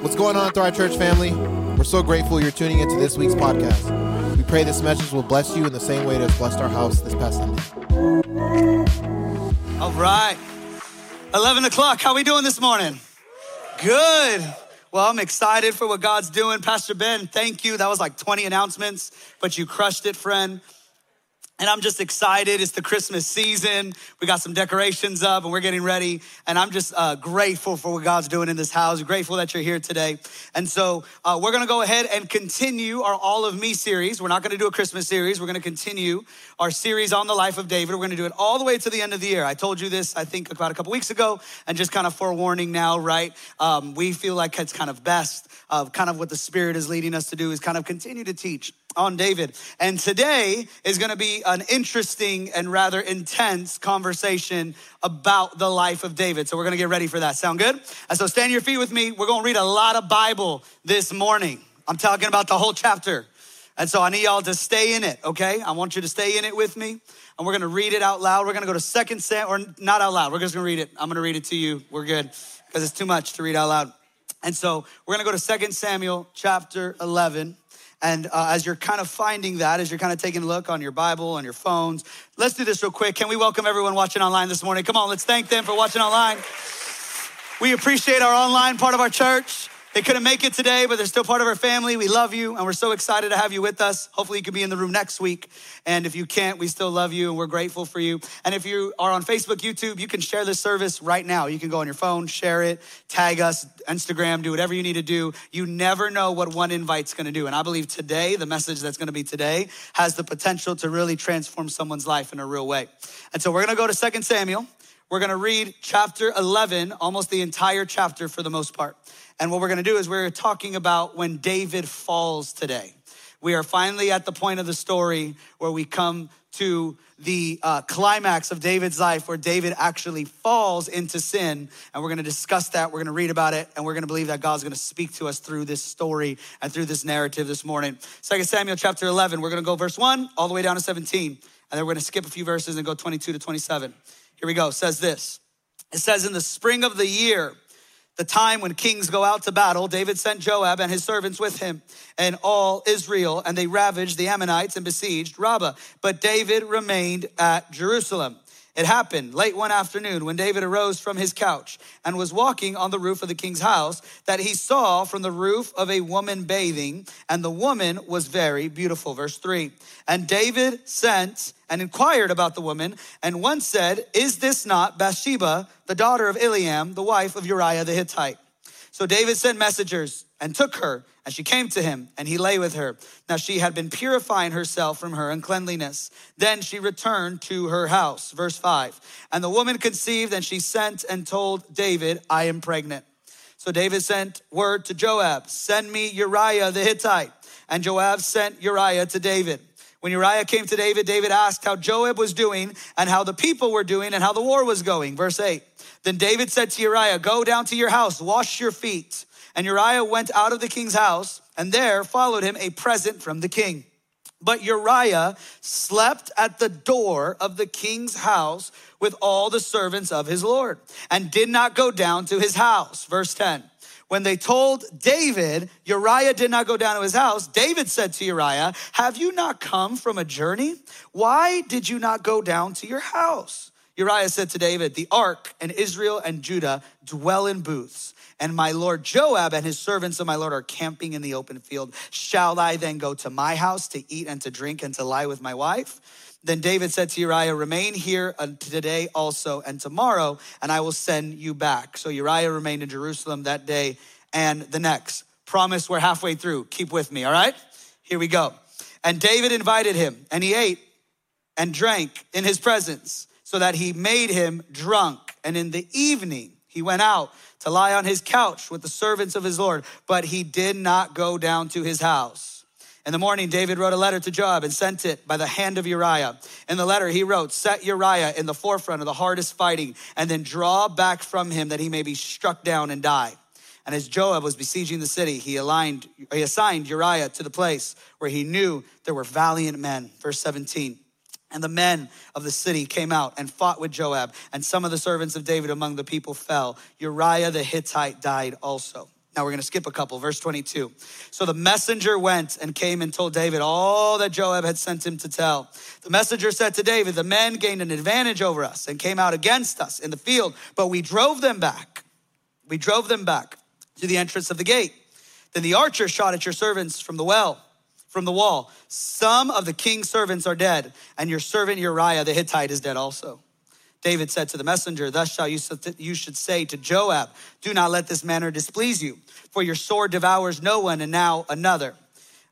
What's going on, Thrive Church family? We're so grateful you're tuning into this week's podcast. We pray this message will bless you in the same way it has blessed our house this past Sunday. All right. 11 o'clock. How are we doing this morning? Good. Well, I'm excited for what God's doing. Pastor Ben, thank you. That was like 20 announcements, but you crushed it, friend. And I'm just excited. It's the Christmas season. We got some decorations up and we're getting ready. And I'm just uh, grateful for what God's doing in this house. Grateful that you're here today. And so uh, we're going to go ahead and continue our All of Me series. We're not going to do a Christmas series. We're going to continue our series on the life of David. We're going to do it all the way to the end of the year. I told you this, I think, about a couple weeks ago. And just kind of forewarning now, right? Um, we feel like it's kind of best of kind of what the Spirit is leading us to do is kind of continue to teach on David. And today is going to be an interesting and rather intense conversation about the life of David. So we're going to get ready for that. Sound good? And so stand your feet with me. We're going to read a lot of Bible this morning. I'm talking about the whole chapter. And so I need y'all to stay in it, okay? I want you to stay in it with me. And we're gonna read it out loud. We're gonna go to Second Sam, or not out loud. We're just gonna read it. I'm gonna read it to you. We're good, because it's too much to read out loud. And so we're gonna go to Second Samuel chapter 11. And uh, as you're kind of finding that, as you're kind of taking a look on your Bible, on your phones, let's do this real quick. Can we welcome everyone watching online this morning? Come on, let's thank them for watching online. We appreciate our online part of our church. They couldn't make it today, but they're still part of our family. We love you, and we're so excited to have you with us. Hopefully, you can be in the room next week. And if you can't, we still love you, and we're grateful for you. And if you are on Facebook, YouTube, you can share this service right now. You can go on your phone, share it, tag us, Instagram, do whatever you need to do. You never know what one invite's gonna do. And I believe today, the message that's gonna be today, has the potential to really transform someone's life in a real way. And so we're gonna go to Second Samuel. We're gonna read chapter 11, almost the entire chapter for the most part. And what we're gonna do is we're talking about when David falls today. We are finally at the point of the story where we come to the uh, climax of David's life where David actually falls into sin. And we're gonna discuss that, we're gonna read about it, and we're gonna believe that God's gonna speak to us through this story and through this narrative this morning. Second Samuel chapter 11, we're gonna go verse 1 all the way down to 17. And then we're gonna skip a few verses and go 22 to 27. Here we go, it says this. It says, In the spring of the year, the time when kings go out to battle, David sent Joab and his servants with him and all Israel, and they ravaged the Ammonites and besieged Rabbah. But David remained at Jerusalem. It happened late one afternoon when David arose from his couch and was walking on the roof of the king's house that he saw from the roof of a woman bathing, and the woman was very beautiful. Verse three. And David sent and inquired about the woman, and one said, Is this not Bathsheba, the daughter of Eliam, the wife of Uriah the Hittite? So David sent messengers and took her, and she came to him, and he lay with her. Now she had been purifying herself from her uncleanliness. Then she returned to her house. Verse 5. And the woman conceived, and she sent and told David, I am pregnant. So David sent word to Joab, Send me Uriah the Hittite. And Joab sent Uriah to David. When Uriah came to David, David asked how Joab was doing and how the people were doing and how the war was going. Verse 8. Then David said to Uriah, Go down to your house, wash your feet. And Uriah went out of the king's house, and there followed him a present from the king. But Uriah slept at the door of the king's house with all the servants of his Lord and did not go down to his house. Verse 10. When they told David, Uriah did not go down to his house, David said to Uriah, Have you not come from a journey? Why did you not go down to your house? Uriah said to David, The ark and Israel and Judah dwell in booths and my lord Joab and his servants of my lord are camping in the open field. Shall I then go to my house to eat and to drink and to lie with my wife? Then David said to Uriah, Remain here today also and tomorrow, and I will send you back. So Uriah remained in Jerusalem that day and the next. Promise we're halfway through. Keep with me, all right? Here we go. And David invited him, and he ate and drank in his presence, so that he made him drunk. And in the evening, he went out to lie on his couch with the servants of his Lord, but he did not go down to his house. In the morning, David wrote a letter to Joab and sent it by the hand of Uriah. In the letter, he wrote, Set Uriah in the forefront of the hardest fighting, and then draw back from him that he may be struck down and die. And as Joab was besieging the city, he, aligned, he assigned Uriah to the place where he knew there were valiant men. Verse 17. And the men of the city came out and fought with Joab, and some of the servants of David among the people fell. Uriah the Hittite died also. Now we're going to skip a couple. Verse 22. So the messenger went and came and told David all that Joab had sent him to tell. The messenger said to David, The men gained an advantage over us and came out against us in the field, but we drove them back. We drove them back to the entrance of the gate. Then the archer shot at your servants from the well, from the wall. Some of the king's servants are dead, and your servant Uriah the Hittite is dead also. David said to the messenger, Thus shall you, you should say to Joab, Do not let this manner displease you, for your sword devours no one and now another.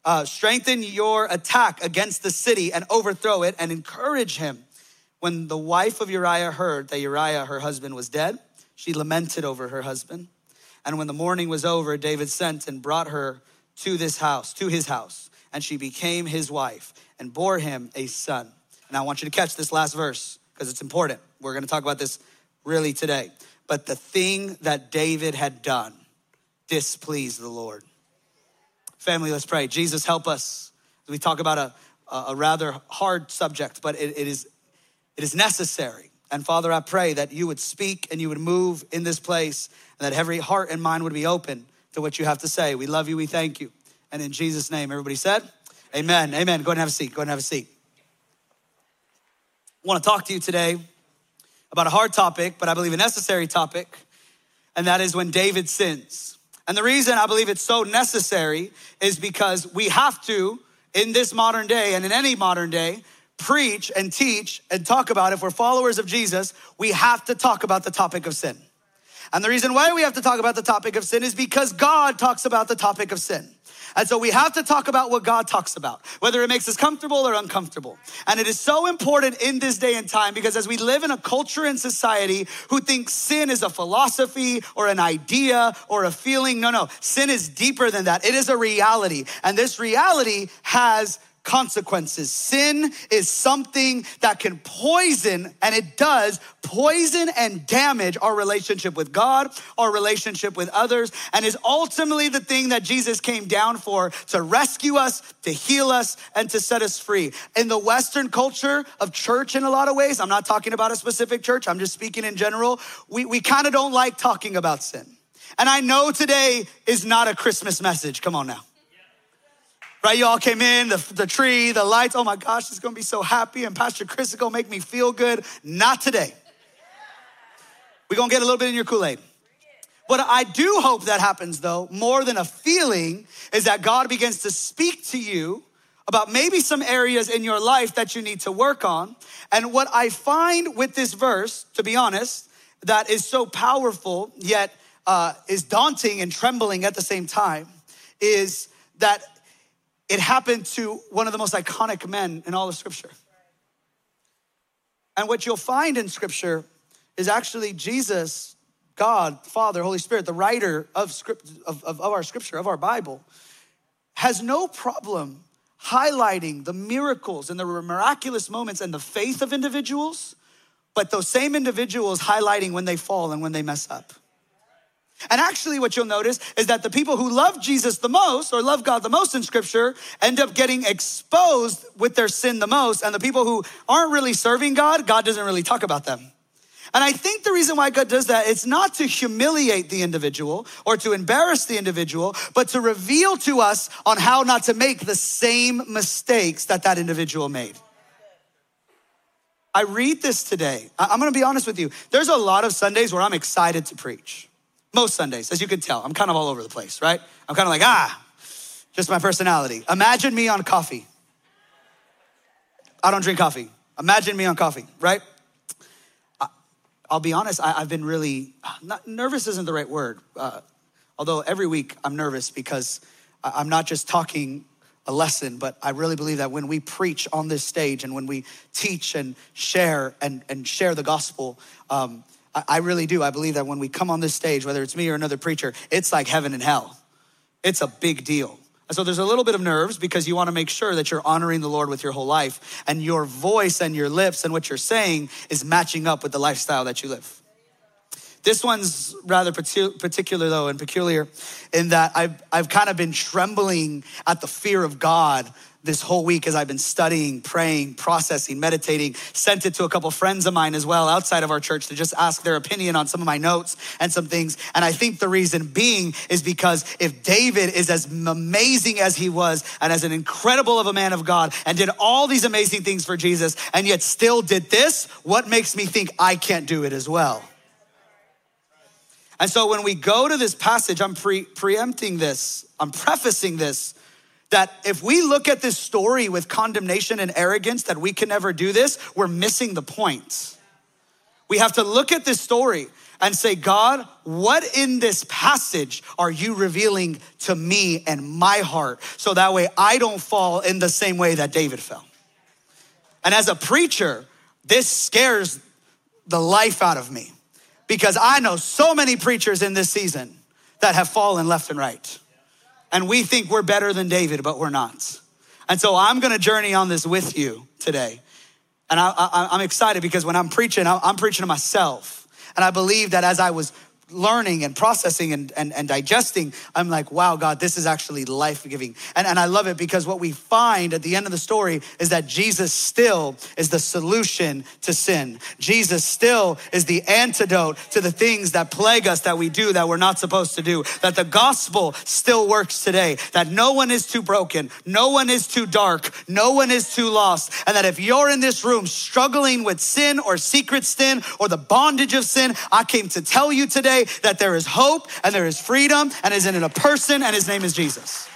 Uh, strengthen your attack against the city and overthrow it and encourage him. When the wife of Uriah heard that Uriah, her husband, was dead, she lamented over her husband. And when the mourning was over, David sent and brought her to this house, to his house, and she became his wife and bore him a son. And I want you to catch this last verse because it's important. We're going to talk about this really today. But the thing that David had done displeased the Lord. Family, let's pray. Jesus, help us. We talk about a, a rather hard subject, but it, it, is, it is necessary. And Father, I pray that you would speak and you would move in this place, and that every heart and mind would be open to what you have to say. We love you, we thank you. And in Jesus' name, everybody said, Amen. Amen. Go ahead and have a seat. Go ahead and have a seat. I want to talk to you today about a hard topic, but I believe a necessary topic, and that is when David sins. And the reason I believe it's so necessary is because we have to, in this modern day and in any modern day, preach and teach and talk about, if we're followers of Jesus, we have to talk about the topic of sin. And the reason why we have to talk about the topic of sin is because God talks about the topic of sin. And so we have to talk about what God talks about, whether it makes us comfortable or uncomfortable. And it is so important in this day and time because as we live in a culture and society who thinks sin is a philosophy or an idea or a feeling, no, no, sin is deeper than that. It is a reality. And this reality has consequences. Sin is something that can poison, and it does poison and damage our relationship with God, our relationship with others, and is ultimately the thing that Jesus came down for to rescue us, to heal us, and to set us free. In the Western culture of church, in a lot of ways, I'm not talking about a specific church, I'm just speaking in general, we, we kind of don't like talking about sin. And I know today is not a Christmas message. Come on now right? You all came in, the, the tree, the lights. Oh my gosh, it's gonna be so happy. And Pastor Chris is gonna make me feel good. Not today. We're gonna get a little bit in your Kool Aid. What I do hope that happens though, more than a feeling, is that God begins to speak to you about maybe some areas in your life that you need to work on. And what I find with this verse, to be honest, that is so powerful, yet uh, is daunting and trembling at the same time, is that it happened to one of the most iconic men in all of Scripture. And what you'll find in Scripture is actually Jesus, God, Father, Holy Spirit, the writer of, script, of, of, of our Scripture, of our Bible, has no problem highlighting the miracles and the miraculous moments and the faith of individuals, but those same individuals highlighting when they fall and when they mess up. And actually, what you'll notice is that the people who love Jesus the most or love God the most in scripture end up getting exposed with their sin the most. And the people who aren't really serving God, God doesn't really talk about them. And I think the reason why God does that, it's not to humiliate the individual or to embarrass the individual, but to reveal to us on how not to make the same mistakes that that individual made. I read this today. I'm gonna be honest with you. There's a lot of Sundays where I'm excited to preach. Most Sundays, as you can tell, I'm kind of all over the place, right? I'm kind of like, ah, just my personality. Imagine me on coffee. I don't drink coffee. Imagine me on coffee, right? I'll be honest, I, have been really, not, nervous isn't the right word. Uh, although every week I'm nervous because I'm not just talking a lesson, but I really believe that when we preach on this stage and when we teach and share and, and share the gospel, um, I really do. I believe that when we come on this stage, whether it's me or another preacher, it's like heaven and hell. It's a big deal. So there's a little bit of nerves because you want to make sure that you're honoring the Lord with your whole life and your voice and your lips and what you're saying is matching up with the lifestyle that you live. This one's rather particular though and peculiar in that I've, I've kind of been trembling at the fear of God this whole week as I've been studying, praying, processing, meditating, sent it to a couple friends of mine as well outside of our church to just ask their opinion on some of my notes and some things. And I think the reason being is because if David is as amazing as he was and as an incredible of a man of God and did all these amazing things for Jesus and yet still did this, what makes me think I can't do it as well? And so when we go to this passage, I'm pre- preempting this, I'm prefacing this that if we look at this story with condemnation and arrogance that we can never do this, we're missing the point. We have to look at this story and say, God, what in this passage are you revealing to me and my heart so that way I don't fall in the same way that David fell? And as a preacher, this scares the life out of me because I know so many preachers in this season that have fallen left and right. And we think we're better than David, but we're not. And so I'm gonna journey on this with you today. And I, am excited because when I'm preaching, I'm preaching to myself. And I believe that as I was learning and processing and, and, and digesting, I'm like, wow, God, this is actually life giving. And, and I love it because what we find at the end of the story is that Jesus still is the solution to sin. Jesus still is the antidote to the things that plague us that we do that we're not supposed to do. That the gospel still works today. That no one is too broken. No one is too dark. No one is too lost. And that if you're in this room struggling with sin or secret sin or the bondage of sin, I came to tell you today that there is hope and there is freedom and is in a person and his name is Jesus.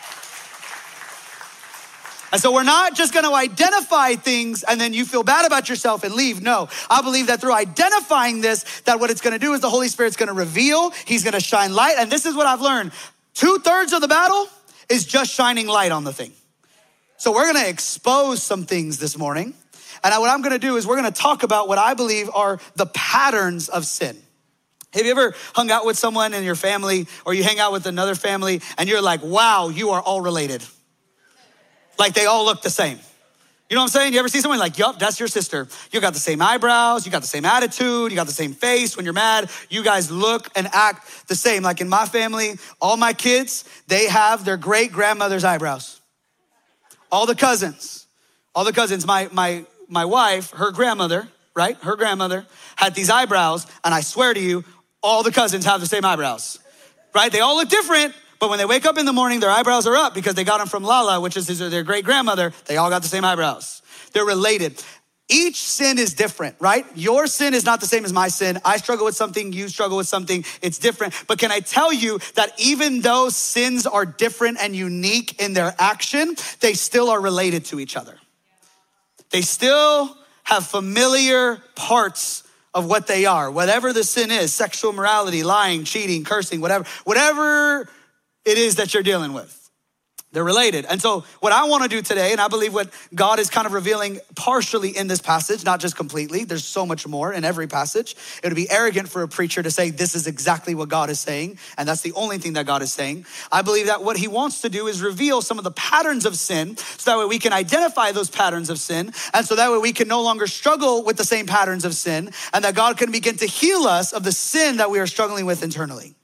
And so we're not just going to identify things and then you feel bad about yourself and leave. No, I believe that through identifying this, that what it's going to do is the Holy Spirit's going to reveal, he's going to shine light. And this is what I've learned. Two thirds of the battle is just shining light on the thing. So we're going to expose some things this morning. And what I'm going to do is we're going to talk about what I believe are the patterns of sin. Have you ever hung out with someone in your family or you hang out with another family and you're like, wow, you are all related? Like they all look the same. You know what I'm saying? You ever see someone like, yup, that's your sister. You got the same eyebrows, you got the same attitude, you got the same face. When you're mad, you guys look and act the same. Like in my family, all my kids, they have their great grandmother's eyebrows. All the cousins, all the cousins, my, my, my wife, her grandmother, right? Her grandmother had these eyebrows, and I swear to you, all the cousins have the same eyebrows, right? They all look different, but when they wake up in the morning, their eyebrows are up because they got them from Lala, which is their great grandmother. They all got the same eyebrows. They're related. Each sin is different, right? Your sin is not the same as my sin. I struggle with something, you struggle with something. It's different. But can I tell you that even though sins are different and unique in their action, they still are related to each other. They still have familiar parts of what they are. Whatever the sin is sexual morality, lying, cheating, cursing, whatever, whatever it is that you're dealing with. They're related. And so, what I want to do today, and I believe what God is kind of revealing partially in this passage, not just completely, there's so much more in every passage. It would be arrogant for a preacher to say, This is exactly what God is saying, and that's the only thing that God is saying. I believe that what He wants to do is reveal some of the patterns of sin so that way we can identify those patterns of sin, and so that way we can no longer struggle with the same patterns of sin, and that God can begin to heal us of the sin that we are struggling with internally.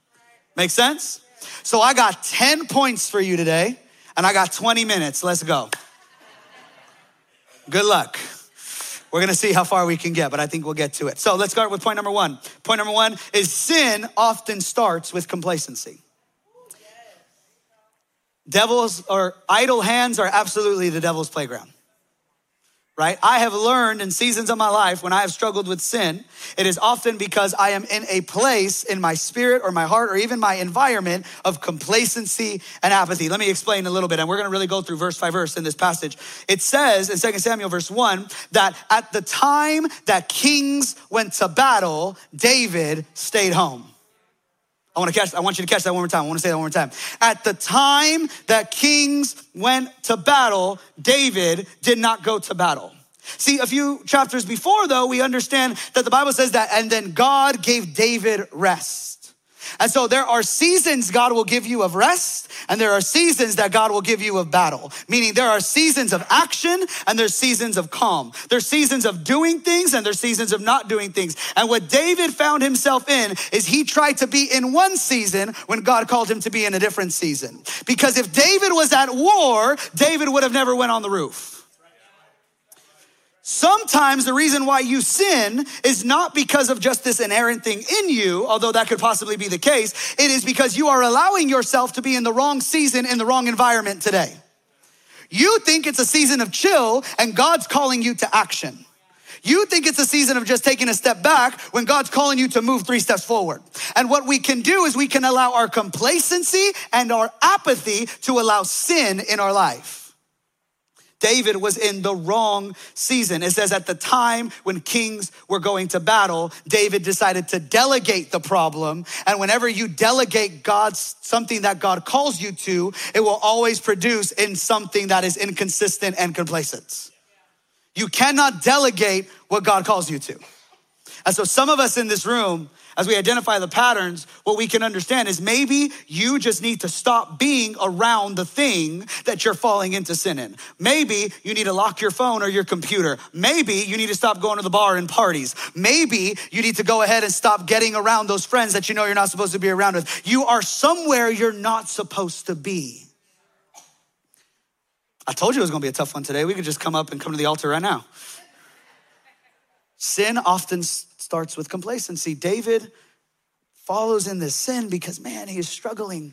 Make sense? So, I got 10 points for you today and I got 20 minutes. Let's go. Good luck. We're gonna see how far we can get, but I think we'll get to it. So let's start with point number one. Point number one is sin often starts with complacency. Devils or idle hands are absolutely the devil's playground right? I have learned in seasons of my life when I have struggled with sin, it is often because I am in a place in my spirit or my heart or even my environment of complacency and apathy. Let me explain a little bit, and we're gonna really go through verse by verse in this passage. It says in 2 Samuel, verse 1, that at the time that kings went to battle, David stayed home. I want to catch, I want you to catch that one more time. I want to say that one more time. At the time that kings went to battle, David did not go to battle. See, a few chapters before, though, we understand that the Bible says that, and then God gave David rest. And so there are seasons God will give you of rest, and there are seasons that God will give you of battle. Meaning there are seasons of action and there's seasons of calm. There's seasons of doing things and there's seasons of not doing things. And what David found himself in is he tried to be in one season when God called him to be in a different season. Because if David was at war, David would have never went on the roof. Sometimes the reason why you sin is not because of just this inherent thing in you, although that could possibly be the case. It is because you are allowing yourself to be in the wrong season, in the wrong environment today. You think it's a season of chill and God's calling you to action. You think it's a season of just taking a step back when God's calling you to move three steps forward. And what we can do is we can allow our complacency and our apathy to allow sin in our life. David was in the wrong season. It says at the time when kings were going to battle, David decided to delegate the problem. And whenever you delegate God's something that God calls you to, it will always produce in something that is inconsistent and complacent. You cannot delegate what God calls you to. And so some of us in this room, as we identify the patterns, what we can understand is maybe you just need to stop being around the thing that you're falling into sin in. Maybe you need to lock your phone or your computer. Maybe you need to stop going to the bar and parties. Maybe you need to go ahead and stop getting around those friends that you know you're not supposed to be around with. You are somewhere you're not supposed to be. I told you it was gonna be a tough one today. We could just come up and come to the altar right now. Sin often starts with complacency. David follows in this sin because, man, he is struggling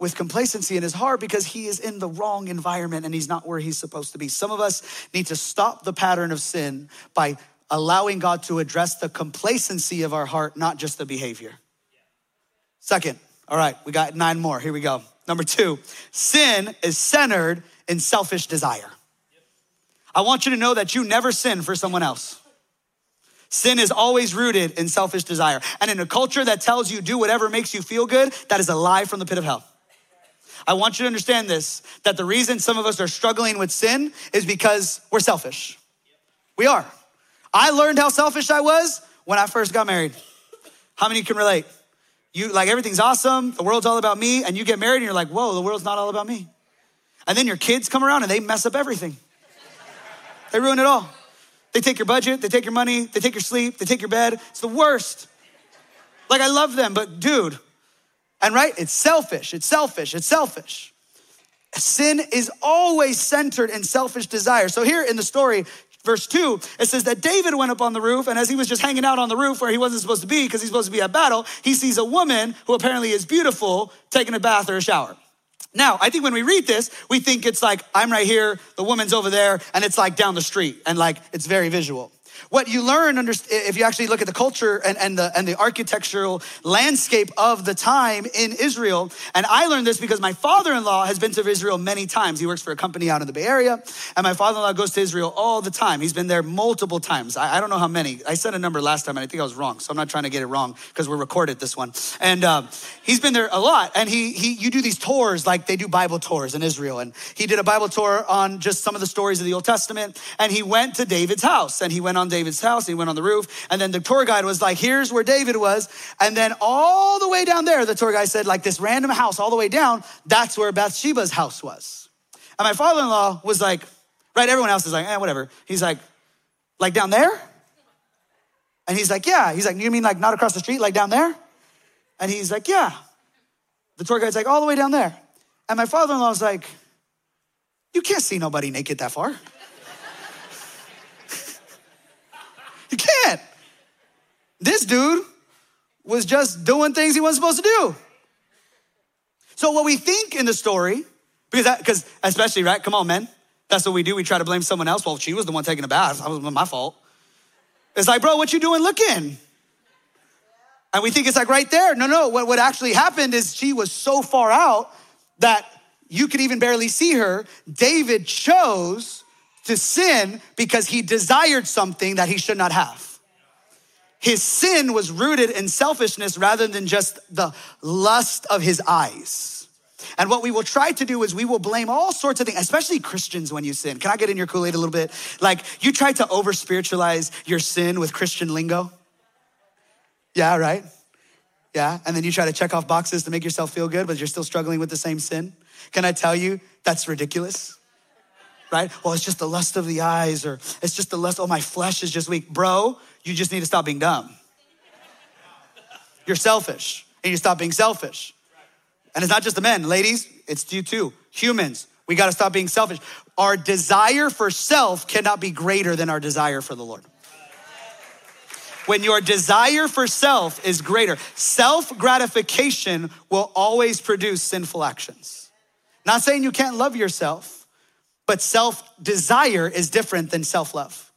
with complacency in his heart because he is in the wrong environment and he's not where he's supposed to be. Some of us need to stop the pattern of sin by allowing God to address the complacency of our heart, not just the behavior. Second, all right, we got nine more. Here we go. Number two, sin is centered in selfish desire. I want you to know that you never sin for someone else. Sin is always rooted in selfish desire. And in a culture that tells you do whatever makes you feel good, that is a lie from the pit of hell. I want you to understand this that the reason some of us are struggling with sin is because we're selfish. We are. I learned how selfish I was when I first got married. How many can relate? You like everything's awesome, the world's all about me, and you get married and you're like, whoa, the world's not all about me. And then your kids come around and they mess up everything. They ruin it all. They take your budget, they take your money, they take your sleep, they take your bed. It's the worst. Like, I love them, but dude, and right, it's selfish, it's selfish, it's selfish. Sin is always centered in selfish desire. So, here in the story, verse 2, it says that David went up on the roof, and as he was just hanging out on the roof where he wasn't supposed to be because he's supposed to be at battle, he sees a woman who apparently is beautiful taking a bath or a shower. Now, I think when we read this, we think it's like, I'm right here, the woman's over there, and it's like down the street, and like it's very visual. What you learn if you actually look at the culture and, and, the, and the architectural landscape of the time in Israel, and I learned this because my father-in-law has been to Israel many times. He works for a company out in the Bay Area, and my father-in-law goes to Israel all the time. He's been there multiple times. I, I don't know how many. I said a number last time, and I think I was wrong, so I'm not trying to get it wrong because we're recorded this one. And uh, he's been there a lot, and he, he you do these tours like they do Bible tours in Israel, and he did a Bible tour on just some of the stories of the Old Testament, and he went to David's house, and he went on David's house. He went on the roof. And then the tour guide was like, here's where David was. And then all the way down there, the tour guide said, like this random house all the way down, that's where Bathsheba's house was. And my father in law was like, right, everyone else is like, eh, whatever. He's like, like down there? And he's like, yeah. He's like, you mean like not across the street, like down there? And he's like, yeah. The tour guide's like, all the way down there. And my father in law was like, you can't see nobody naked that far. You can't. This dude was just doing things he wasn't supposed to do. So what we think in the story, because that, because especially right, come on, man, that's what we do. We try to blame someone else. Well, she was the one taking a bath. That was my fault. It's like, bro, what you doing looking? And we think it's like right there. No, no. What, what actually happened is she was so far out that you could even barely see her. David chose to sin because he desired something that he should not have. His sin was rooted in selfishness rather than just the lust of his eyes. And what we will try to do is we will blame all sorts of things, especially Christians when you sin. Can I get in your Kool Aid a little bit? Like you try to over spiritualize your sin with Christian lingo. Yeah, right? Yeah, and then you try to check off boxes to make yourself feel good, but you're still struggling with the same sin. Can I tell you that's ridiculous? Right? Well, it's just the lust of the eyes, or it's just the lust, oh, my flesh is just weak. Bro, you just need to stop being dumb. You're selfish, and you stop being selfish. And it's not just the men, ladies, it's you too. Humans, we got to stop being selfish. Our desire for self cannot be greater than our desire for the Lord. When your desire for self is greater, self gratification will always produce sinful actions. Not saying you can't love yourself, but self desire is different than self love.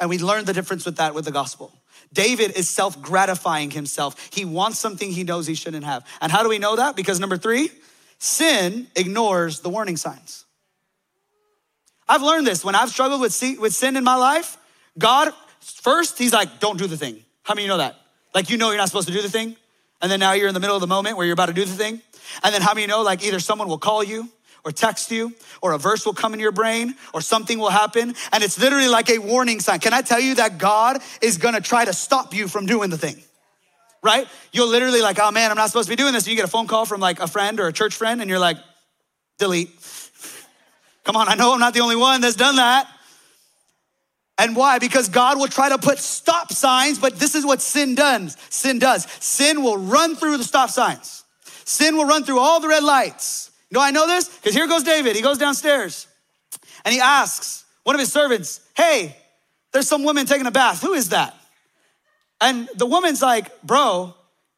And we learned the difference with that with the gospel. David is self gratifying himself. He wants something he knows he shouldn't have. And how do we know that? Because number three, sin ignores the warning signs. I've learned this when I've struggled with sin in my life. God, first, He's like, don't do the thing. How many you know that? Like, you know you're not supposed to do the thing. And then now you're in the middle of the moment where you're about to do the thing. And then how many know, like, either someone will call you or text you, or a verse will come in your brain, or something will happen, and it's literally like a warning sign. Can I tell you that God is gonna try to stop you from doing the thing? Right? You're literally like, oh man, I'm not supposed to be doing this. And you get a phone call from like a friend or a church friend, and you're like, delete. Come on, I know I'm not the only one that's done that. And why? Because God will try to put stop signs, but this is what sin does. Sin does. Sin will run through the stop signs. Sin will run through all the red lights. Know I know this? Because here goes David. He goes downstairs and he asks one of his servants, Hey, there's some woman taking a bath. Who is that? And the woman's like, Bro,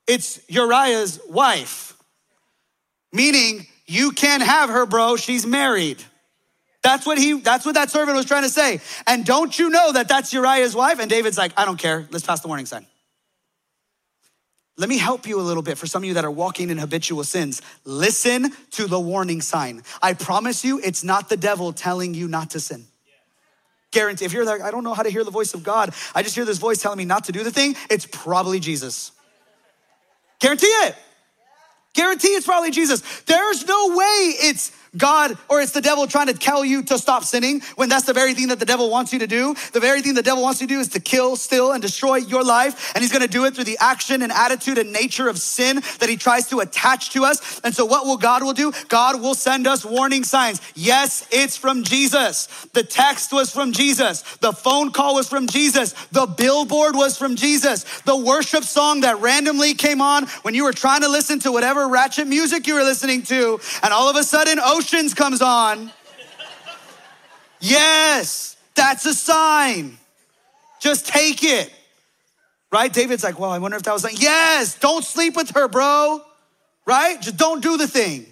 it's Uriah's wife. Meaning, you can't have her, bro. She's married. That's what he, that's what that servant was trying to say. And don't you know that that's Uriah's wife? And David's like, I don't care. Let's pass the warning sign. Let me help you a little bit for some of you that are walking in habitual sins. Listen to the warning sign. I promise you, it's not the devil telling you not to sin. Guarantee. If you're like, I don't know how to hear the voice of God, I just hear this voice telling me not to do the thing, it's probably Jesus. Guarantee it. Guarantee it's probably Jesus. There's no way it's God or it's the devil trying to tell you to stop sinning when that's the very thing that the devil wants you to do. The very thing the devil wants you to do is to kill, steal, and destroy your life. And he's gonna do it through the action and attitude and nature of sin that he tries to attach to us. And so what will God will do? God will send us warning signs. Yes, it's from Jesus. The text was from Jesus. The phone call was from Jesus. The billboard was from Jesus. The worship song that randomly came on when you were trying to listen to whatever ratchet music you were listening to. And all of a sudden, oh, Oceans comes on. Yes, that's a sign. Just take it. Right? David's like, well, I wonder if that was like, yes, don't sleep with her, bro. Right? Just don't do the thing.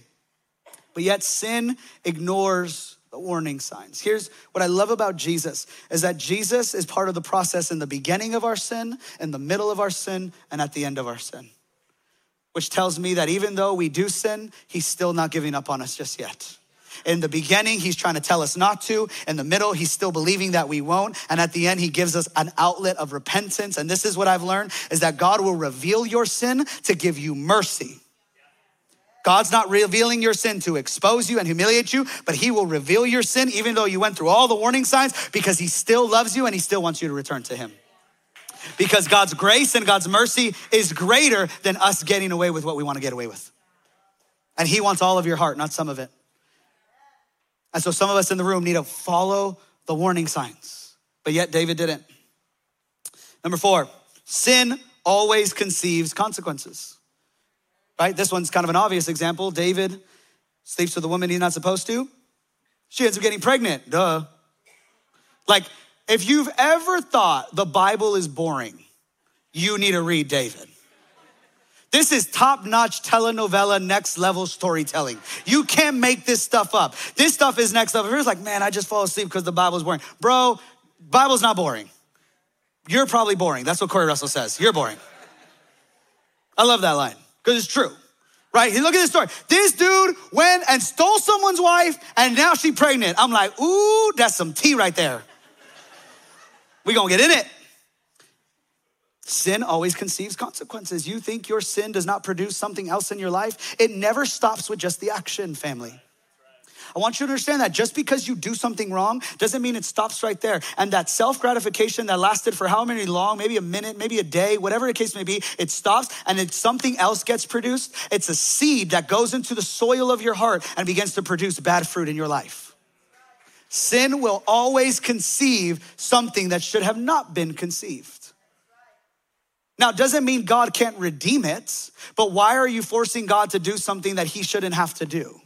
But yet sin ignores the warning signs. Here's what I love about Jesus is that Jesus is part of the process in the beginning of our sin, in the middle of our sin, and at the end of our sin which tells me that even though we do sin, he's still not giving up on us just yet. In the beginning, he's trying to tell us not to. In the middle, he's still believing that we won't. And at the end, he gives us an outlet of repentance. And this is what I've learned is that God will reveal your sin to give you mercy. God's not revealing your sin to expose you and humiliate you, but he will reveal your sin even though you went through all the warning signs because he still loves you and he still wants you to return to him because God's grace and God's mercy is greater than us getting away with what we want to get away with. And He wants all of your heart, not some of it. And so some of us in the room need to follow the warning signs, but yet David didn't. Number four, sin always conceives consequences. Right? This one's kind of an obvious example. David sleeps with a woman he's not supposed to. She ends up getting pregnant. Duh. Like, if you've ever thought the Bible is boring, you need to read David. This is top notch telenovela, next level storytelling. You can't make this stuff up. This stuff is next level. If you're like, man, I just fall asleep because the Bible's boring. Bro, Bible's not boring. You're probably boring. That's what Corey Russell says. You're boring. I love that line because it's true, right? Look at this story. This dude went and stole someone's wife and now she's pregnant. I'm like, ooh, that's some tea right there. We gonna get in it. Sin always conceives consequences. You think your sin does not produce something else in your life? It never stops with just the action, family. I want you to understand that just because you do something wrong doesn't mean it stops right there. And that self gratification that lasted for how many long, maybe a minute, maybe a day, whatever the case may be, it stops and it's something else gets produced. It's a seed that goes into the soil of your heart and begins to produce bad fruit in your life. Sin will always conceive something that should have not been conceived. Now, it doesn't mean God can't redeem it, but why are you forcing God to do something that he shouldn't have to do?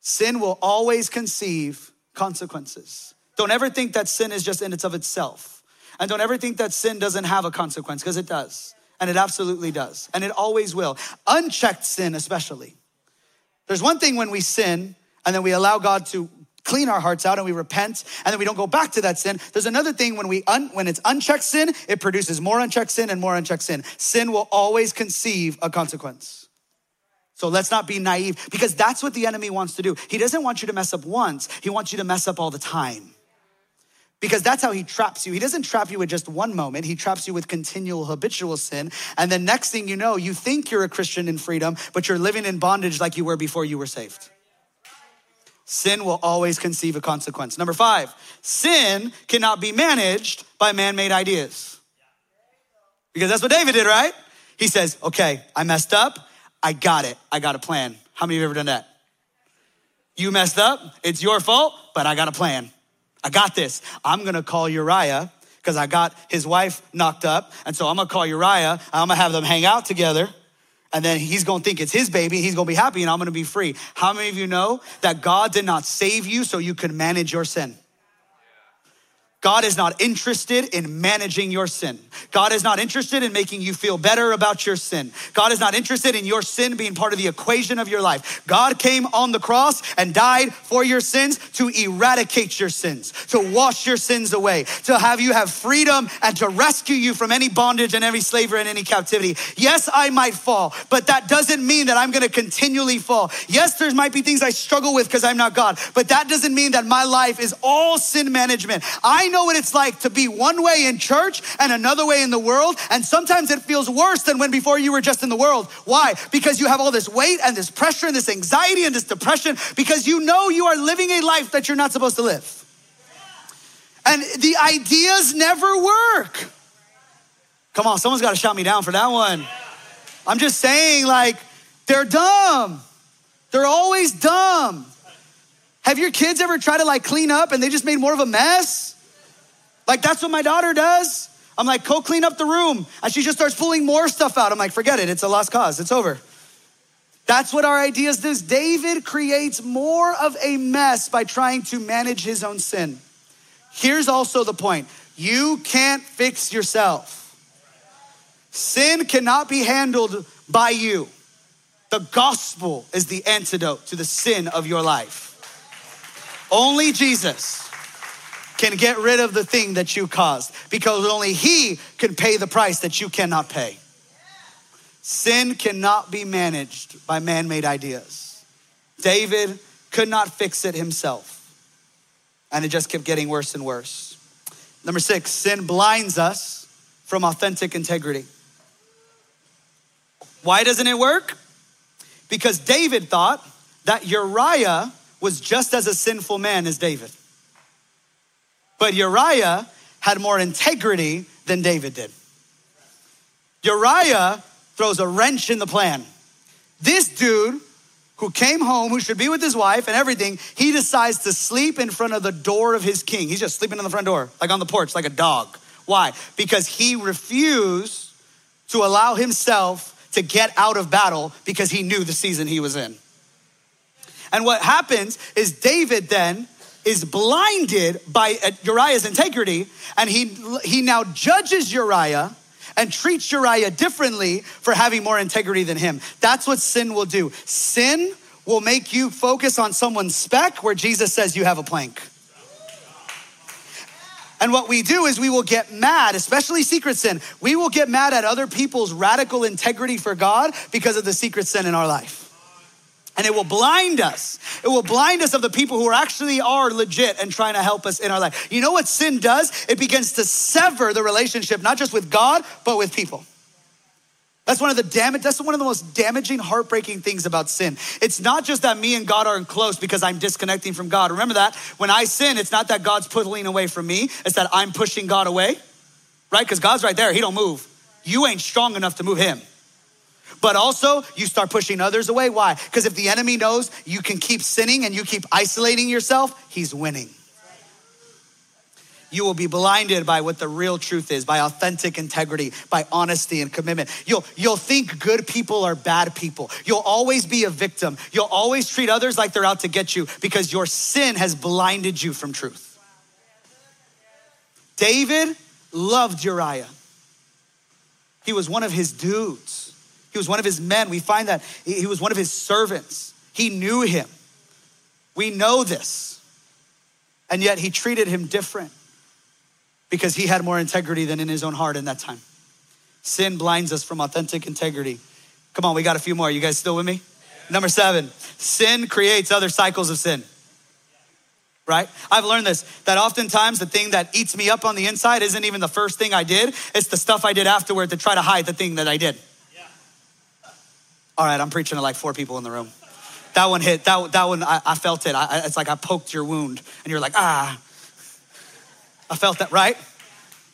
Sin will always conceive consequences. Don't ever think that sin is just in its of itself. And don't ever think that sin doesn't have a consequence, because it does. And it absolutely does. And it always will. Unchecked sin, especially. There's one thing when we sin and then we allow God to clean our hearts out and we repent and then we don't go back to that sin. There's another thing when we un, when it's unchecked sin, it produces more unchecked sin and more unchecked sin. Sin will always conceive a consequence. So let's not be naive because that's what the enemy wants to do. He doesn't want you to mess up once. He wants you to mess up all the time. Because that's how he traps you. He doesn't trap you with just one moment. He traps you with continual habitual sin. And the next thing you know, you think you're a Christian in freedom, but you're living in bondage like you were before you were saved. Sin will always conceive a consequence. Number five, sin cannot be managed by man made ideas. Because that's what David did, right? He says, okay, I messed up. I got it. I got a plan. How many of you have ever done that? You messed up. It's your fault, but I got a plan. I got this. I'm gonna call Uriah because I got his wife knocked up. And so I'm gonna call Uriah. I'm gonna have them hang out together. And then he's gonna think it's his baby. He's gonna be happy and I'm gonna be free. How many of you know that God did not save you so you could manage your sin? God is not interested in managing your sin. God is not interested in making you feel better about your sin. God is not interested in your sin being part of the equation of your life. God came on the cross and died for your sins to eradicate your sins, to wash your sins away, to have you have freedom and to rescue you from any bondage and any slavery and any captivity. Yes, I might fall, but that doesn't mean that I'm gonna continually fall. Yes, there might be things I struggle with because I'm not God, but that doesn't mean that my life is all sin management. I know what it's like to be one way in church and another way in the world. And sometimes it feels worse than when before you were just in the world. Why? Because you have all this weight and this pressure and this anxiety and this depression because you know you are living a life that you're not supposed to live. And the ideas never work. Come on, someone's got to shout me down for that one. I'm just saying, like, they're dumb. They're always dumb. Have your kids ever tried to like clean up and they just made more of a mess? Like, that's what my daughter does. I'm like, go clean up the room. And she just starts pulling more stuff out. I'm like, forget it. It's a lost cause. It's over. That's what our ideas do. David creates more of a mess by trying to manage his own sin. Here's also the point you can't fix yourself. Sin cannot be handled by you. The gospel is the antidote to the sin of your life. Only Jesus can get rid of the thing that you caused because only He can pay the price that you cannot pay. Sin cannot be managed by man made ideas. David could not fix it himself, and it just kept getting worse and worse. Number six, sin blinds us from authentic integrity. Why doesn't it work? Because David thought that Uriah was just as a sinful man as David. But Uriah had more integrity than David did. Uriah throws a wrench in the plan. This dude who came home, who should be with his wife and everything, he decides to sleep in front of the door of his king. He's just sleeping on the front door, like on the porch, like a dog. Why? Because he refused to allow himself to get out of battle because he knew the season he was in. And what happens is David then is blinded by uh, Uriah's integrity, and he, he now judges Uriah and treats Uriah differently for having more integrity than him. That's what sin will do. Sin will make you focus on someone's speck where Jesus says you have a plank. And what we do is we will get mad, especially secret sin. We will get mad at other people's radical integrity for God because of the secret sin in our life and it will blind us. It will blind us of the people who actually are legit and trying to help us in our life. You know what sin does? It begins to sever the relationship, not just with God, but with people. That's one of the damage, that's one of the most damaging, heartbreaking things about sin. It's not just that me and God aren't close because I'm disconnecting from God. Remember that? When I sin, it's not that God's pulling away from me, it's that I'm pushing God away. Right? Because God's right there, He don't move. You ain't strong enough to move Him. But also, you start pushing others away. Why? Because if the enemy knows you can keep sinning and you keep isolating yourself, he's winning you will be blinded by what the real truth is, by authentic integrity, by honesty and commitment. You'll, you'll think good people are bad people. You'll always be a victim. You'll always treat others like they're out to get you because your sin has blinded you from truth. David loved Uriah. He was one of his dudes. He was one of his men. We find that he was one of his servants. He knew him. We know this. And yet he treated him different because he had more integrity than in his own heart in that time. Sin blinds us from authentic integrity. Come on, we got a few more. You guys still with me? Number seven, sin creates other cycles of sin. Right? I've learned this that oftentimes the thing that eats me up on the inside isn't even the first thing I did, it's the stuff I did afterward to try to hide the thing that I did. All right, I'm preaching to like four people in the room. That one hit, that, that one, I, I felt it. I, it's like I poked your wound and you're like, ah, I felt that, right?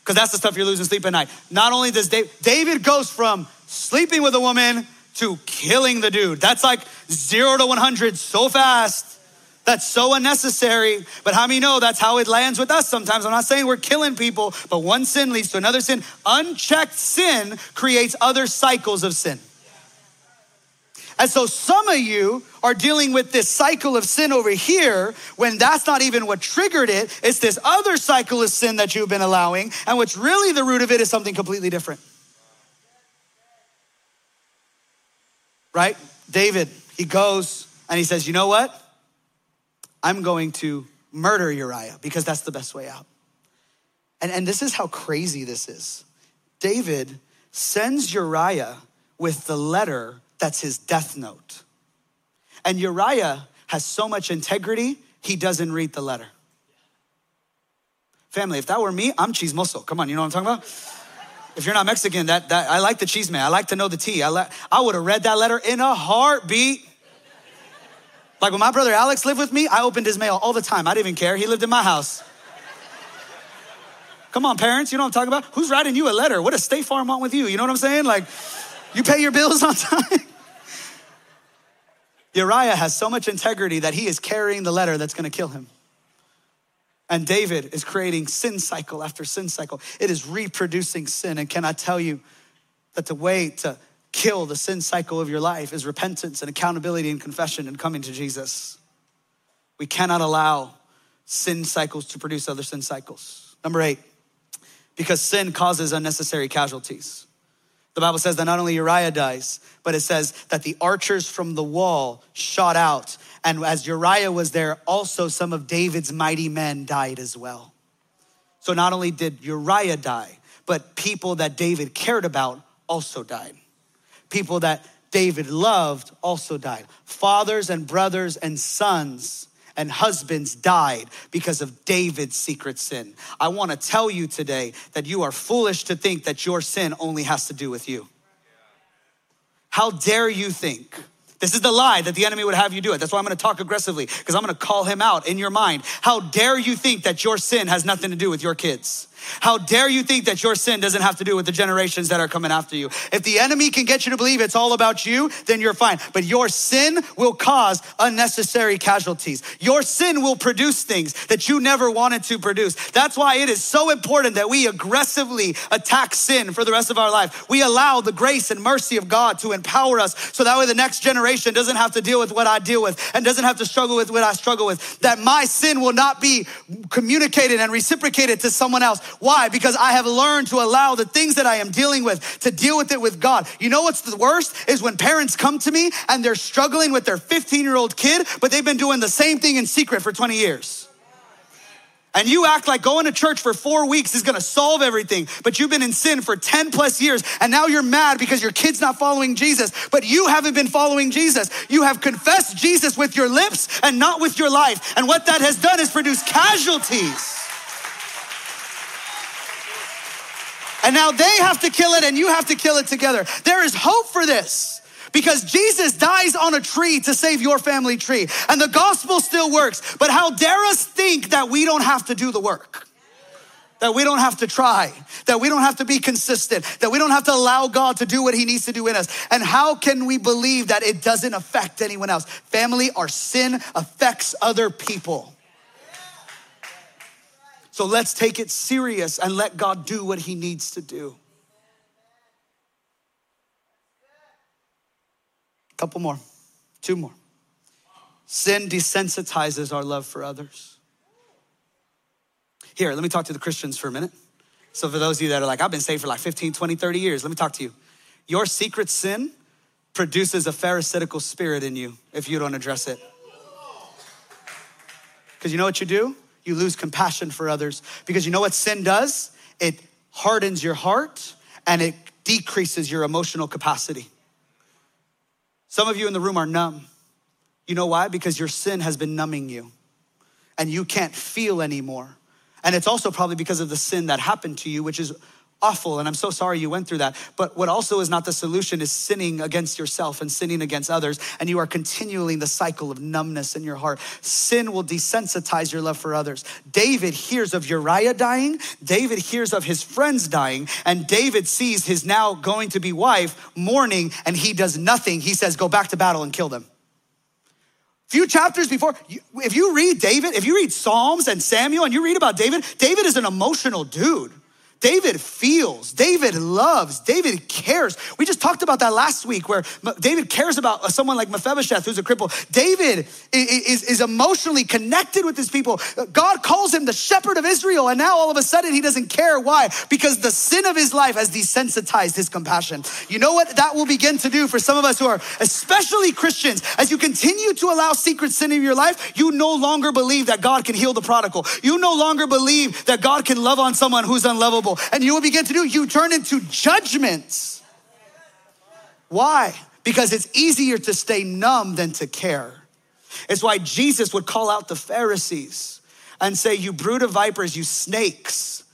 Because that's the stuff you're losing sleep at night. Not only does David, David goes from sleeping with a woman to killing the dude. That's like zero to 100 so fast. That's so unnecessary. But how many know that's how it lands with us sometimes? I'm not saying we're killing people, but one sin leads to another sin. Unchecked sin creates other cycles of sin. And so some of you are dealing with this cycle of sin over here when that's not even what triggered it. It's this other cycle of sin that you've been allowing. And what's really the root of it is something completely different. Right? David, he goes and he says, You know what? I'm going to murder Uriah because that's the best way out. And, and this is how crazy this is. David sends Uriah with the letter that's his death note. And Uriah has so much integrity, he doesn't read the letter. Family, if that were me, I'm cheese chismoso. Come on, you know what I'm talking about? If you're not Mexican, that, that I like the chisme man. I like to know the tea. I, I would have read that letter in a heartbeat. Like when my brother Alex lived with me, I opened his mail all the time. I didn't even care. He lived in my house. Come on, parents, you know what I'm talking about? Who's writing you a letter? What does State Farm want with you? You know what I'm saying? Like, you pay your bills on time. Uriah has so much integrity that he is carrying the letter that's gonna kill him. And David is creating sin cycle after sin cycle. It is reproducing sin. And can I tell you that the way to kill the sin cycle of your life is repentance and accountability and confession and coming to Jesus? We cannot allow sin cycles to produce other sin cycles. Number eight, because sin causes unnecessary casualties. The Bible says that not only Uriah dies, but it says that the archers from the wall shot out. And as Uriah was there, also some of David's mighty men died as well. So not only did Uriah die, but people that David cared about also died. People that David loved also died. Fathers and brothers and sons and husbands died because of David's secret sin. I want to tell you today that you are foolish to think that your sin only has to do with you. How dare you think? This is the lie that the enemy would have you do it. That's why I'm gonna talk aggressively, because I'm gonna call him out in your mind. How dare you think that your sin has nothing to do with your kids? How dare you think that your sin doesn't have to do with the generations that are coming after you? If the enemy can get you to believe it's all about you, then you're fine. But your sin will cause unnecessary casualties. Your sin will produce things that you never wanted to produce. That's why it is so important that we aggressively attack sin for the rest of our life. We allow the grace and mercy of God to empower us so that way the next generation doesn't have to deal with what I deal with and doesn't have to struggle with what I struggle with. That my sin will not be communicated and reciprocated to someone else why? Because I have learned to allow the things that I am dealing with to deal with it with God. You know what's the worst is when parents come to me and they're struggling with their 15 year old kid, but they've been doing the same thing in secret for 20 years. And you act like going to church for four weeks is gonna solve everything, but you've been in sin for 10 plus years, and now you're mad because your kid's not following Jesus, but you haven't been following Jesus. You have confessed Jesus with your lips and not with your life. And what that has done is produce casualties. And now they have to kill it and you have to kill it together. There is hope for this because Jesus dies on a tree to save your family tree. And the gospel still works. But how dare us think that we don't have to do the work? That we don't have to try, that we don't have to be consistent, that we don't have to allow God to do what He needs to do in us. And how can we believe that it doesn't affect anyone else? Family, our sin affects other people. So let's take it serious and let God do what He needs to do. A Couple more, two more. Sin desensitizes our love for others. Here, let me talk to the Christians for a minute. So, for those of you that are like, I've been saved for like 15, 20, 30 years, let me talk to you. Your secret sin produces a pharisaical spirit in you if you don't address it. Because you know what you do? You lose compassion for others. Because you know what sin does? It hardens your heart and it decreases your emotional capacity. Some of you in the room are numb. You know why? Because your sin has been numbing you and you can't feel anymore. And it's also probably because of the sin that happened to you, which is awful. And I'm so sorry you went through that. But what also is not the solution is sinning against yourself and sinning against others. And you are continuing the cycle of numbness in your heart. Sin will desensitize your love for others. David hears of Uriah dying. David hears of his friends dying. And David sees his now going to be wife mourning and he does nothing. He says, Go back to battle and kill them few chapters before, if you read David, if you read Psalms and Samuel and you read about David, David is an emotional dude. David feels, David loves, David cares. We just talked about that last week where David cares about uh, someone like Mephibosheth who's a cripple. David is, is emotionally connected with his people. Uh, God calls him the shepherd of Israel, and now all of a sudden he doesn't care. Why? Because the sin of his life has desensitized his compassion. You know what that will begin to do for some of us who are especially Christians? As you continue to allow secret sin in your life, you no longer believe that God can heal the prodigal. You no longer believe that God can love on someone who's unlovable and you will begin to do, you turn into judgments. Why? Because it's easier to stay numb than to care. It's why Jesus would call out the Pharisees and say, You brood of vipers, you snakes,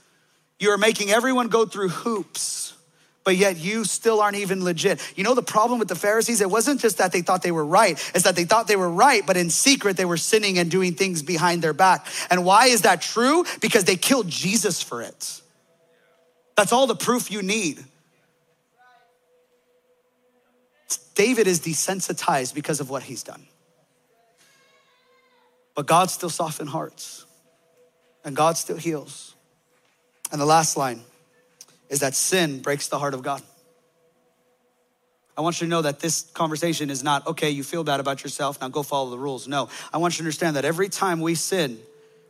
you are making everyone go through hoops, but yet you still aren't even legit. You know the problem with the Pharisees? It wasn't just that they thought they were right, it's that they thought they were right, but in secret they were sinning and doing things behind their back. And why is that true? Because they killed Jesus for it. That's all the proof you need. David is desensitized because of what he's done. But God still softens hearts and God still heals. And the last line is that sin breaks the heart of God. I want you to know that this conversation is not, okay, you feel bad about yourself, now go follow the rules. No, I want you to understand that every time we sin,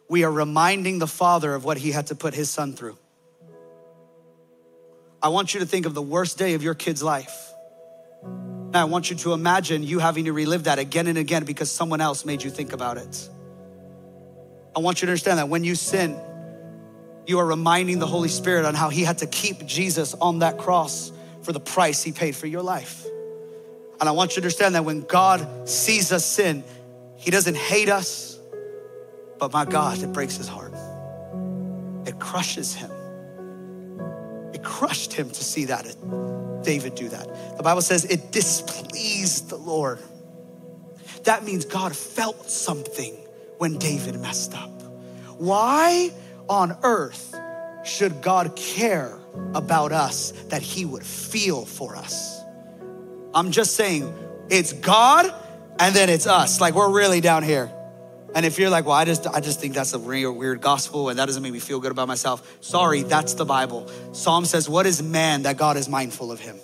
we are reminding the Father of what he had to put his son through. I want you to think of the worst day of your kid's life. Now, I want you to imagine you having to relive that again and again because someone else made you think about it. I want you to understand that when you sin, you are reminding the Holy Spirit on how He had to keep Jesus on that cross for the price He paid for your life. And I want you to understand that when God sees us sin, He doesn't hate us, but my God, it breaks His heart, it crushes Him it crushed him to see that uh, David do that. The Bible says it displeased the Lord. That means God felt something when David messed up. Why on earth should God care about us that he would feel for us? I'm just saying, it's God and then it's us. Like we're really down here. And if you're like, well, I just, I just think that's a real weird gospel and that doesn't make me feel good about myself. Sorry, that's the Bible. Psalm says, what is man that God is mindful of him?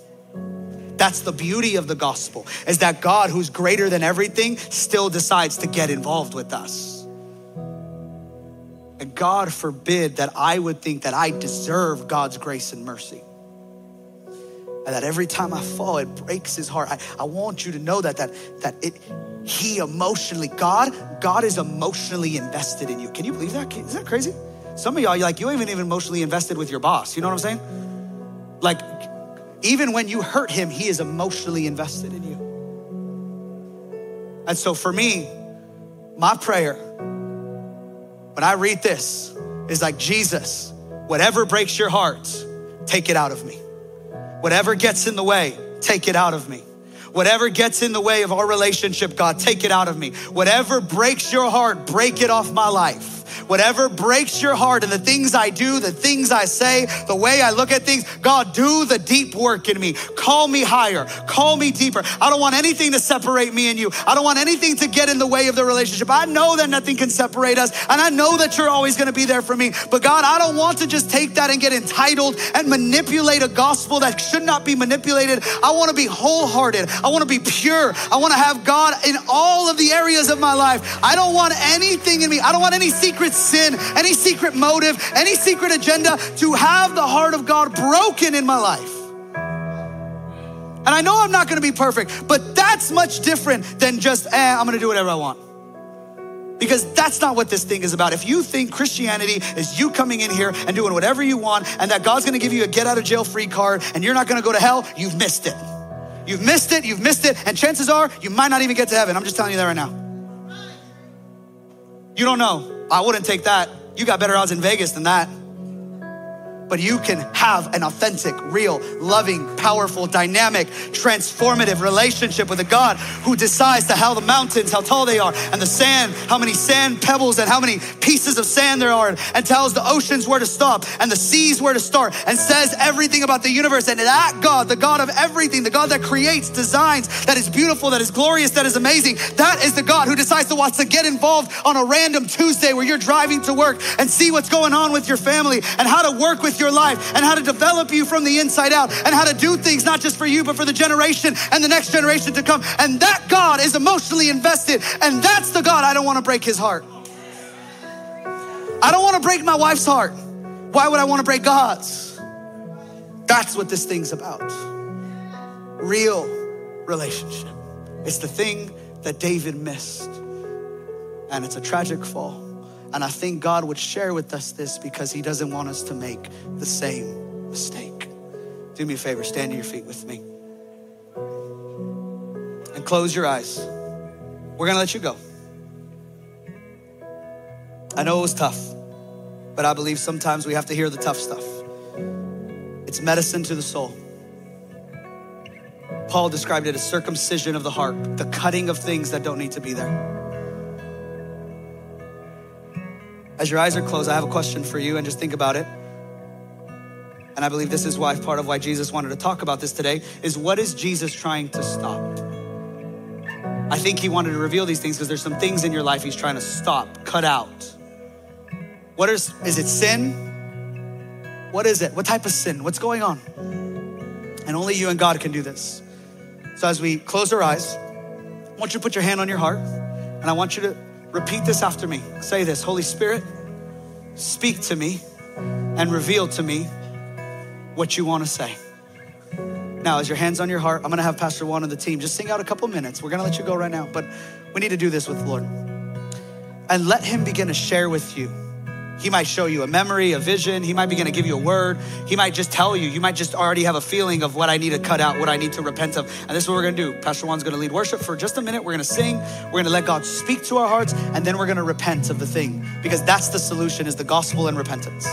That's the beauty of the gospel, is that God, who's greater than everything, still decides to get involved with us. And God forbid that I would think that I deserve God's grace and mercy. And that every time I fall, it breaks his heart. I, I want you to know that, that, that it, he emotionally, God, God is emotionally invested in you. Can you believe that? Is that crazy? Some of y'all, you're like, you ain't even emotionally invested with your boss. You know what I'm saying? Like, even when you hurt him, he is emotionally invested in you. And so for me, my prayer when I read this is like, Jesus, whatever breaks your heart, take it out of me. Whatever gets in the way, take it out of me. Whatever gets in the way of our relationship, God, take it out of me. Whatever breaks your heart, break it off my life. Whatever breaks your heart and the things I do, the things I say, the way I look at things, God, do the deep work in me. Call me higher. Call me deeper. I don't want anything to separate me and you. I don't want anything to get in the way of the relationship. I know that nothing can separate us, and I know that you're always going to be there for me. But God, I don't want to just take that and get entitled and manipulate a gospel that should not be manipulated. I want to be wholehearted. I want to be pure. I want to have God in all of the areas of my life. I don't want anything in me. I don't want any secret sin, any secret motive, any secret agenda to have the heart of God broken in my life. And I know I'm not gonna be perfect, but that's much different than just, eh, I'm gonna do whatever I want. Because that's not what this thing is about. If you think Christianity is you coming in here and doing whatever you want and that God's gonna give you a get out of jail free card and you're not gonna go to hell, you've missed it. You've missed it, you've missed it, and chances are you might not even get to heaven. I'm just telling you that right now. You don't know. I wouldn't take that. You got better odds in Vegas than that but you can have an authentic, real, loving, powerful, dynamic, transformative relationship with a God who decides to how the mountains, how tall they are, and the sand, how many sand pebbles and how many pieces of sand there are, and tells the oceans where to stop and the seas where to start, and says everything about the universe. And that God, the God of everything, the God that creates, designs, that is beautiful, that is glorious, that is amazing, that is the God who decides to want to get involved on a random Tuesday where you're driving to work and see what's going on with your family and how to work with your life and how to develop you from the inside out and how to do things not just for you, but for the generation and the next generation to come. And that God is emotionally invested. And that's the God I don't want to break his heart. I don't want to break my wife's heart. Why would I want to break God's? That's what this thing's about. Real relationship. It's the thing that David missed. And it's a tragic fall. And I think God would share with us this because He doesn't want us to make the same mistake. Do me a favor, stand to your feet with me. And close your eyes. We're gonna let you go. I know it was tough, but I believe sometimes we have to hear the tough stuff. It's medicine to the soul. Paul described it as circumcision of the heart, the cutting of things that don't need to be there. As your eyes are closed, I have a question for you, and just think about it. And I believe this is why part of why Jesus wanted to talk about this today is what is Jesus trying to stop? I think he wanted to reveal these things because there's some things in your life he's trying to stop, cut out. What is is it sin? What is it? What type of sin? What's going on? And only you and God can do this. So as we close our eyes, I want you to put your hand on your heart and I want you to Repeat this after me. Say this Holy Spirit, speak to me and reveal to me what you want to say. Now, as your hands on your heart, I'm going to have Pastor Juan and the team just sing out a couple minutes. We're going to let you go right now, but we need to do this with the Lord. And let Him begin to share with you he might show you a memory, a vision. He might begin to give you a word. He might just tell you. You might just already have a feeling of what I need to cut out, what I need to repent of. And this is what we're going to do. Pastor Juan's going to lead worship for just a minute. We're going to sing. We're going to let God speak to our hearts, and then we're going to repent of the thing because that's the solution: is the gospel and repentance.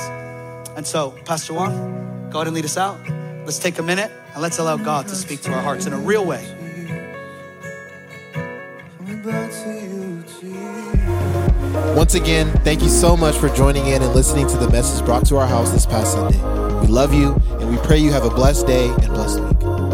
And so, Pastor Juan, go ahead and lead us out. Let's take a minute and let's allow God to speak to our hearts in a real way. Once again, thank you so much for joining in and listening to the message brought to our house this past Sunday. We love you and we pray you have a blessed day and blessed week.